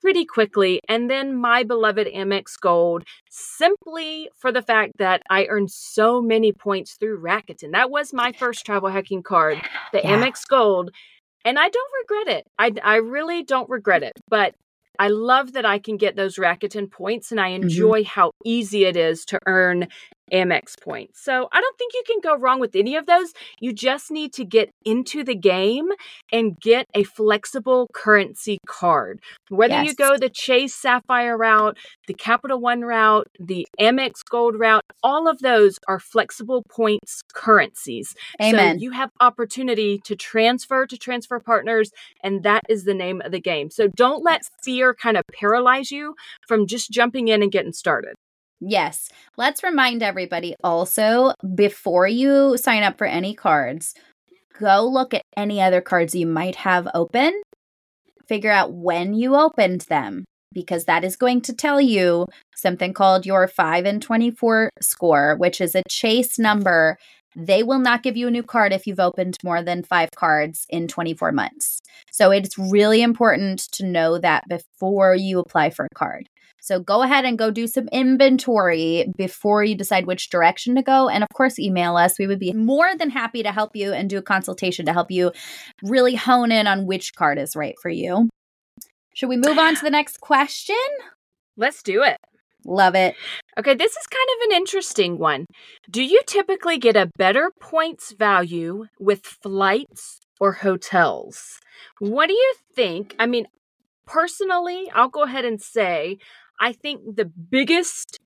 pretty quickly. And then my beloved Amex Gold, simply for the fact that I earned so many points through Rakuten. That was my first travel hacking card, the yeah. Amex Gold. And I don't regret it. I, I really don't regret it. But I love that I can get those Rakuten points and I mm-hmm. enjoy mm-hmm. how easy it is to earn Amex points. So I don't think you can go wrong with any of those. You just need to get into the game and get a flexible currency card. Whether yes. you go the Chase Sapphire route, the Capital One route, the Amex Gold route, all of those are flexible points currencies. Amen. So you have opportunity to transfer to transfer partners, and that is the name of the game. So don't let fear kind of paralyze you from just jumping in and getting started. Yes. Let's remind everybody also before you sign up for any cards, go look at any other cards you might have open. Figure out when you opened them because that is going to tell you something called your 5 and 24 score, which is a chase number. They will not give you a new card if you've opened more than five cards in 24 months. So it's really important to know that before you apply for a card. So go ahead and go do some inventory before you decide which direction to go. And of course, email us. We would be more than happy to help you and do a consultation to help you really hone in on which card is right for you. Should we move on to the next question? Let's do it. Love it. Okay, this is kind of an interesting one. Do you typically get a better points value with flights or hotels? What do you think? I mean, personally, I'll go ahead and say I think the biggest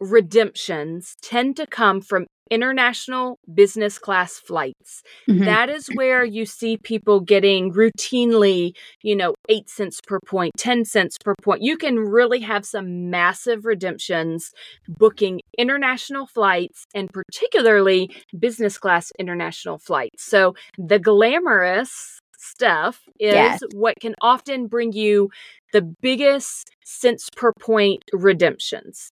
redemptions tend to come from international business class flights. Mm-hmm. That is where you see people getting routinely, you know, 8 cents per point, 10 cents per point. You can really have some massive redemptions booking international flights and particularly business class international flights. So the glamorous stuff is yes. what can often bring you the biggest cents per point redemptions.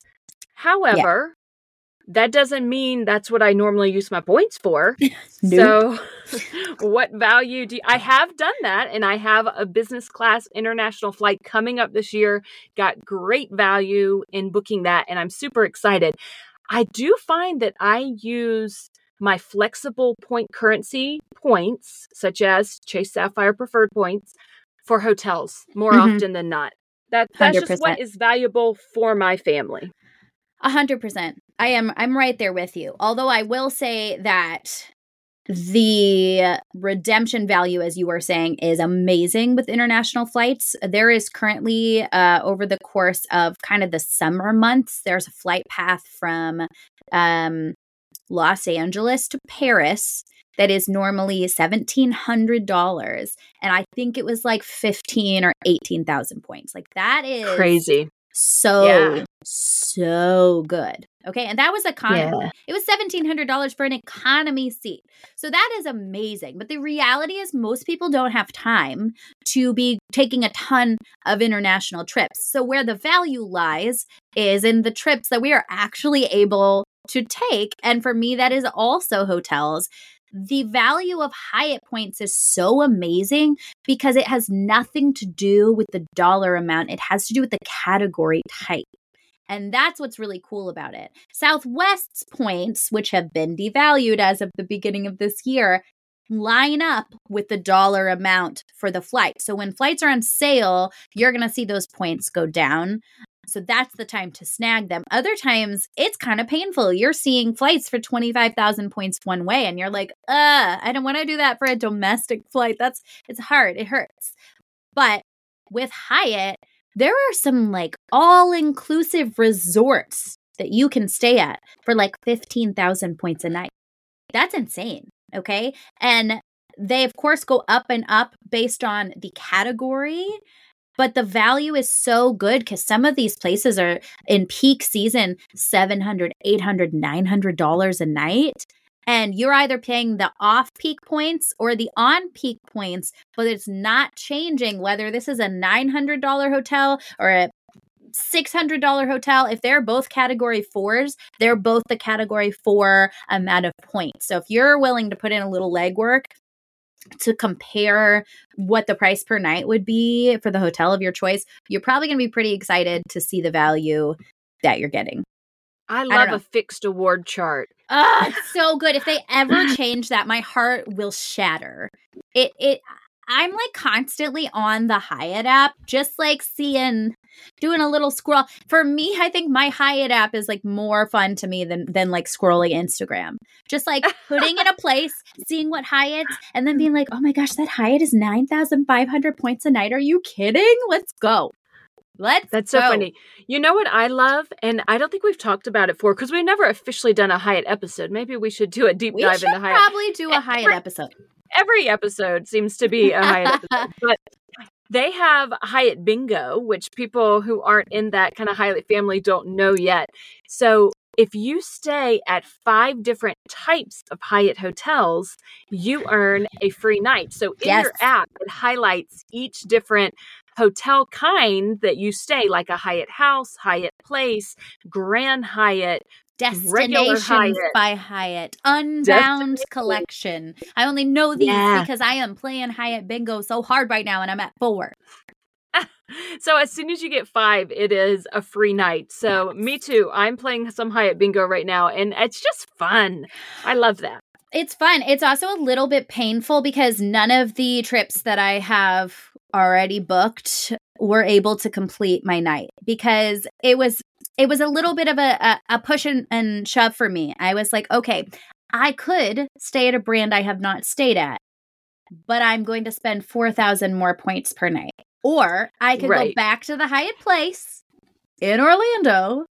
However, yeah. that doesn't mean that's what I normally use my points for. <laughs> nope. So, <laughs> what value do you, I have done that and I have a business class international flight coming up this year. Got great value in booking that and I'm super excited. I do find that I use my flexible point currency points, such as Chase Sapphire preferred points, for hotels more mm-hmm. often than not. That that's 100%. just what is valuable for my family. A hundred percent. I am I'm right there with you. Although I will say that the redemption value, as you were saying, is amazing with international flights. There is currently, uh, over the course of kind of the summer months, there's a flight path from um, Los Angeles to Paris that is normally $1,700. And I think it was like 15 or 18,000 points. Like that is crazy. So, yeah. so good. Okay. And that was economy. Yeah. It was $1,700 for an economy seat. So that is amazing. But the reality is, most people don't have time to be taking a ton of international trips. So, where the value lies is in the trips that we are actually able to take. And for me, that is also hotels the value of Hyatt points is so amazing because it has nothing to do with the dollar amount. It has to do with the category type. And that's what's really cool about it. Southwest's points, which have been devalued as of the beginning of this year, line up with the dollar amount for the flight. So when flights are on sale, you're going to see those points go down. So that's the time to snag them. Other times it's kind of painful. You're seeing flights for 25,000 points one way and you're like, "Uh, I don't want to do that for a domestic <laughs> flight. That's it's hard. It hurts." But with Hyatt, there are some like all-inclusive resorts that you can stay at for like 15,000 points a night. That's insane, okay? And they of course go up and up based on the category but the value is so good because some of these places are in peak season 700 800 900 dollars a night. And you're either paying the off peak points or the on peak points but it's not changing whether this is a $900 hotel or a $600 hotel. If they're both category fours they're both the category four amount of points. So if you're willing to put in a little legwork to compare what the price per night would be for the hotel of your choice, you're probably going to be pretty excited to see the value that you're getting. I love I a fixed award chart. Oh, <laughs> it's so good. If they ever change that, my heart will shatter. It it I'm like constantly on the Hyatt app, just like seeing doing a little scroll. For me, I think my Hyatt app is like more fun to me than than like scrolling Instagram. Just like putting in a <laughs> place, seeing what Hyatt's, and then being mm-hmm. like, oh my gosh, that Hyatt is nine thousand five hundred points a night. Are you kidding? Let's go. Let's That's so go. funny. You know what I love? And I don't think we've talked about it before because we've never officially done a Hyatt episode. Maybe we should do a deep we dive into Hyatt. Probably do a Hyatt episode every episode seems to be a Hyatt episode. <laughs> But they have Hyatt Bingo, which people who aren't in that kind of Hyatt family don't know yet. So if you stay at five different types of Hyatt hotels, you earn a free night. So in yes. your app, it highlights each different hotel kind that you stay, like a Hyatt House, Hyatt Place, Grand Hyatt, Destinations Hyatt. by Hyatt, Unbound Collection. I only know these yeah. because I am playing Hyatt Bingo so hard right now and I'm at four. <laughs> so as soon as you get five, it is a free night. So me too. I'm playing some Hyatt Bingo right now and it's just fun. I love that. It's fun. It's also a little bit painful because none of the trips that I have already booked were able to complete my night because it was it was a little bit of a, a, push and, and shove for me. I was like, okay, I could stay at a brand I have not stayed at, but I'm going to spend 4,000 more points per night. Or I could right. go back to the Hyatt Place in Orlando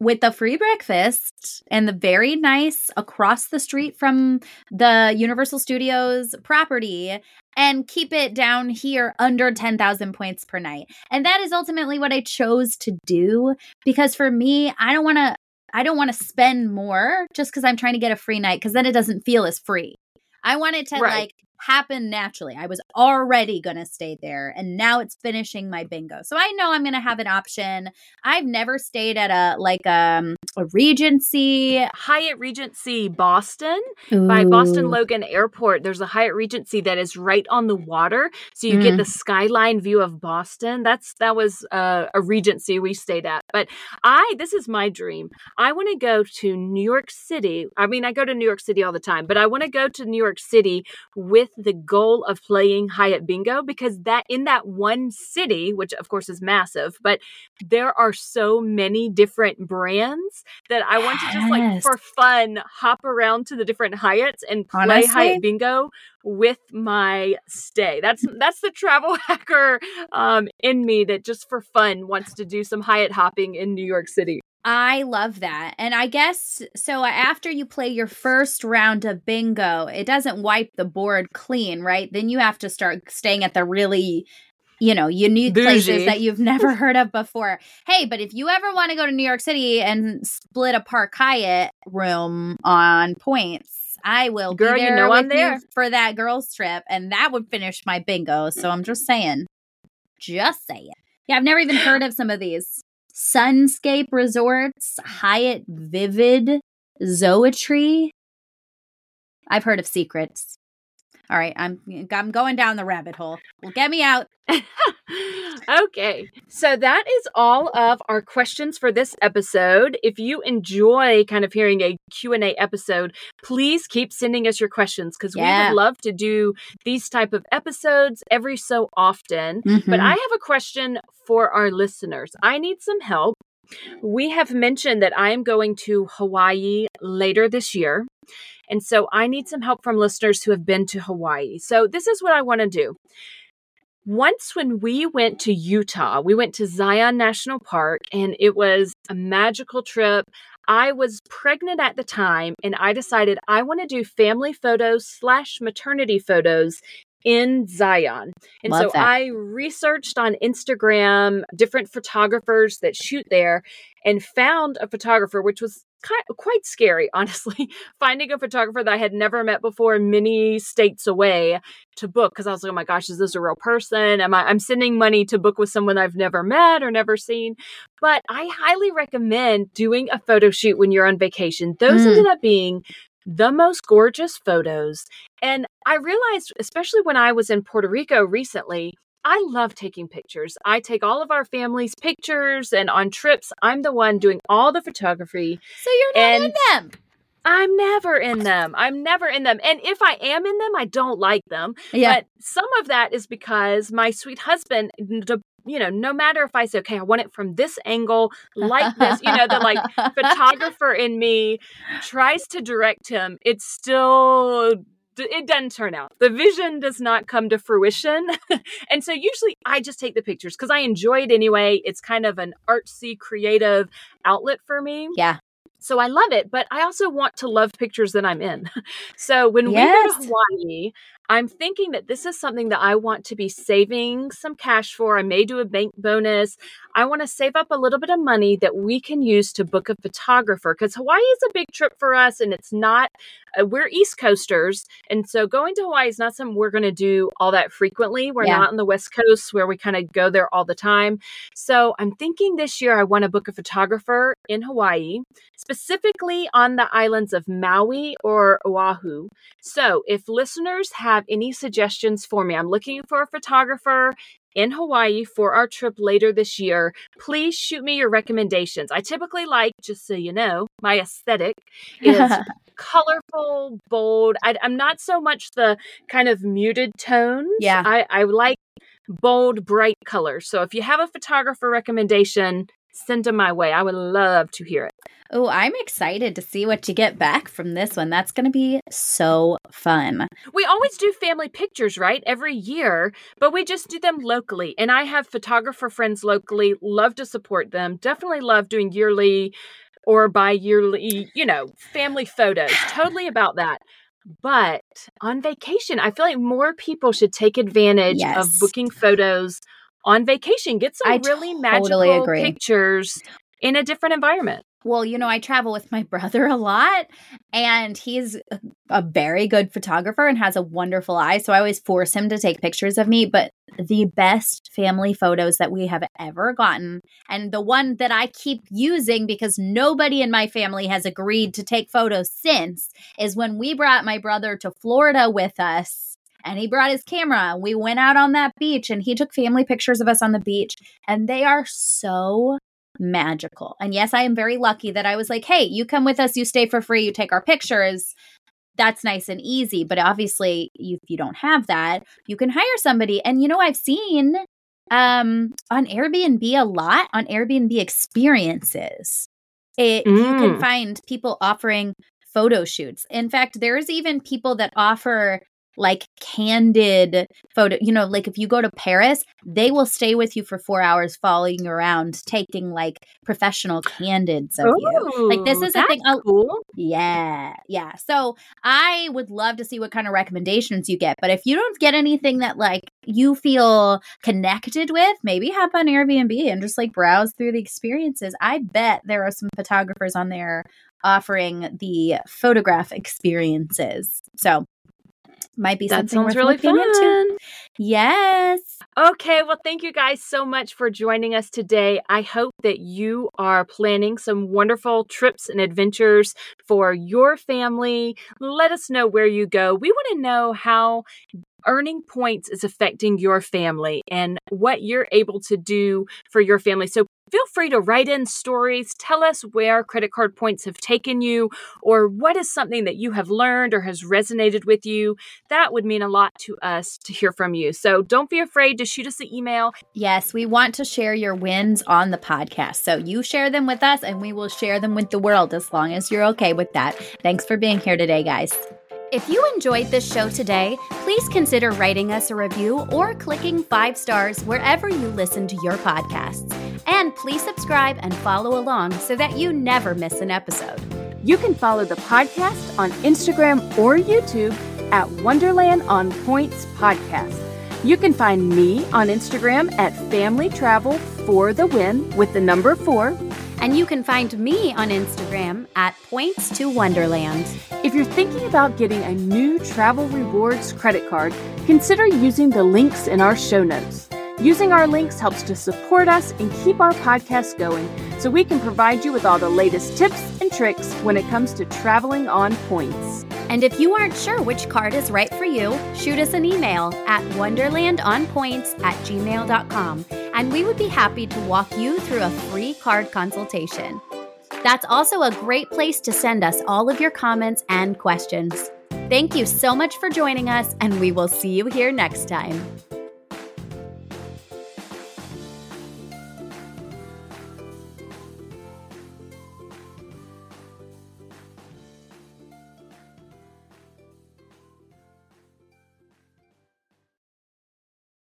with the free breakfast and the very nice across the street from the Universal Studios property and keep it down here under 10,000 points per night. And that is ultimately what I chose to do because for me, I don't want to I don't want to spend more just cuz I'm trying to get a free night cuz then it doesn't feel as free. I want it to right. like happen naturally. I was already going to stay there and now it's finishing my bingo. So I know I'm going to have an option. I've never stayed at a like um a Regency, Hyatt Regency Boston Ooh. by Boston Logan Airport. There's a Hyatt Regency that is right on the water, so you mm. get the skyline view of Boston. That's that was uh, a Regency we stayed at. But I this is my dream. I want to go to New York City. I mean, I go to New York City all the time, but I want to go to New York City with with the goal of playing Hyatt Bingo because that in that one city, which of course is massive, but there are so many different brands that I want to just like for fun hop around to the different Hyatts and play Honestly? Hyatt Bingo with my stay. That's that's the travel <laughs> hacker um, in me that just for fun wants to do some Hyatt hopping in New York City. I love that. And I guess so uh, after you play your first round of bingo, it doesn't wipe the board clean, right? Then you have to start staying at the really you know, unique Bougie. places that you've never <laughs> heard of before. Hey, but if you ever want to go to New York City and split a Park Hyatt room on points, I will Girl, be there you know I'm there. for that girls trip, and that would finish my bingo. So I'm just saying, just saying. Yeah, I've never even heard of some of these. Sunscape Resorts, Hyatt Vivid, Zoetry. I've heard of secrets. All right, I'm I'm going down the rabbit hole. Well, get me out. <laughs> okay. So that is all of our questions for this episode. If you enjoy kind of hearing a Q&A episode, please keep sending us your questions cuz yeah. we would love to do these type of episodes every so often. Mm-hmm. But I have a question for our listeners. I need some help. We have mentioned that I am going to Hawaii later this year. And so I need some help from listeners who have been to Hawaii. So this is what I want to do. Once, when we went to Utah, we went to Zion National Park and it was a magical trip. I was pregnant at the time and I decided I want to do family photos slash maternity photos in Zion. And Love so that. I researched on Instagram different photographers that shoot there and found a photographer, which was kind of, quite scary, <laughs> honestly, finding a photographer that I had never met before many states away to book because I was like, oh my gosh, is this a real person? Am I I'm sending money to book with someone I've never met or never seen? But I highly recommend doing a photo shoot when you're on vacation. Those mm. ended up being the most gorgeous photos. And I realized, especially when I was in Puerto Rico recently, I love taking pictures. I take all of our family's pictures, and on trips, I'm the one doing all the photography. So you're not in them. I'm never in them. I'm never in them. And if I am in them, I don't like them. Yeah. But some of that is because my sweet husband, you know, no matter if I say, okay, I want it from this angle, like this, you know, the like <laughs> photographer in me tries to direct him, it's still it doesn't turn out. The vision does not come to fruition. <laughs> and so usually I just take the pictures because I enjoy it anyway. It's kind of an artsy, creative outlet for me. Yeah. So I love it, but I also want to love pictures that I'm in. <laughs> So when yes. we go to Hawaii, I'm thinking that this is something that I want to be saving some cash for. I may do a bank bonus. I want to save up a little bit of money that we can use to book a photographer because Hawaii is a big trip for us and it's not, uh, we're East Coasters. And so going to Hawaii is not something we're going to do all that frequently. We're yeah. not on the West Coast where we kind of go there all the time. So I'm thinking this year I want to book a photographer in Hawaii, specifically on the islands of Maui or Oahu. So if listeners have have any suggestions for me, I'm looking for a photographer in Hawaii for our trip later this year, please shoot me your recommendations. I typically like, just so you know, my aesthetic is <laughs> colorful, bold. I, am not so much the kind of muted tones. Yeah. I, I like bold, bright colors. So if you have a photographer recommendation, send them my way. I would love to hear it. Oh, I'm excited to see what you get back from this one. That's going to be so fun. We always do family pictures, right? Every year, but we just do them locally. And I have photographer friends locally, love to support them. Definitely love doing yearly or bi yearly, you know, family photos. <sighs> totally about that. But on vacation, I feel like more people should take advantage yes. of booking photos on vacation. Get some I really totally magical agree. pictures in a different environment. Well, you know, I travel with my <laughs> brother a lot, and he's a very good photographer and has a wonderful eye. So I always force him to take pictures of me. But the best family photos that we have ever gotten, and the one that I keep using because nobody in my family has agreed to take photos since, is when we brought my brother to Florida with us and he brought his camera. We went out on that beach and he took family pictures of us on the beach, and they are so magical. And yes, I am very lucky that I was like, hey, you come with us, you stay for free, you take our pictures. That's nice and easy. But obviously, if you don't have that, you can hire somebody. And you know, I've seen um on Airbnb a lot on Airbnb experiences. It mm. you can mm. find people offering photo shoots. In fact, there's even people that offer like candid photo. You know, like if you go to Paris, they will stay with you for four hours, following you around, taking like professional candids of Ooh, you. Like this is a thing. I'll, cool. yeah, yeah. So I would love to see what kind of recommendations you get. But if you don't get anything that like you feel connected with, maybe hop on Airbnb and just like browse through the experiences. I bet there are some photographers on there offering the photograph experiences. So might be That something worth really looking into. fun. Yes. Okay, well, thank you guys so much for joining us today. I hope that you are planning some wonderful trips and adventures for your family. Let us know where you go. We want to know how earning points is affecting your family and what you're able to do for your family. So feel free to write in stories. Tell us where credit card points have taken you or what is something that you have learned or has resonated with you. That would mean a lot to us to hear from you. So don't be afraid to shoot us an email. Yes, we want to share your wins on the podcast. So you share them with us and we will share them with the world as long as you're okay with that. Thanks for being here today, guys. If you enjoyed this show today, please consider writing us a review or clicking five stars wherever you listen to your podcasts. And please subscribe and follow along so that you never miss an episode. You can follow the podcast on Instagram or YouTube at Wonderland on Points Podcast. You can find me on Instagram at Family Travel for the Win with the number four. And you can find me on Instagram at Points to Wonderland. If you're thinking about getting a new travel rewards credit card, consider using the links in our show notes. Using our links helps to support us and keep our podcast going so we can provide you with all the latest tips and tricks when it comes to traveling on points. And if you aren't sure which card is right for you, shoot us an email at wonderlandonpoints at gmail.com and we would be happy to walk you through a free card consultation. That's also a great place to send us all of your comments and questions. Thank you so much for joining us, and we will see you here next time.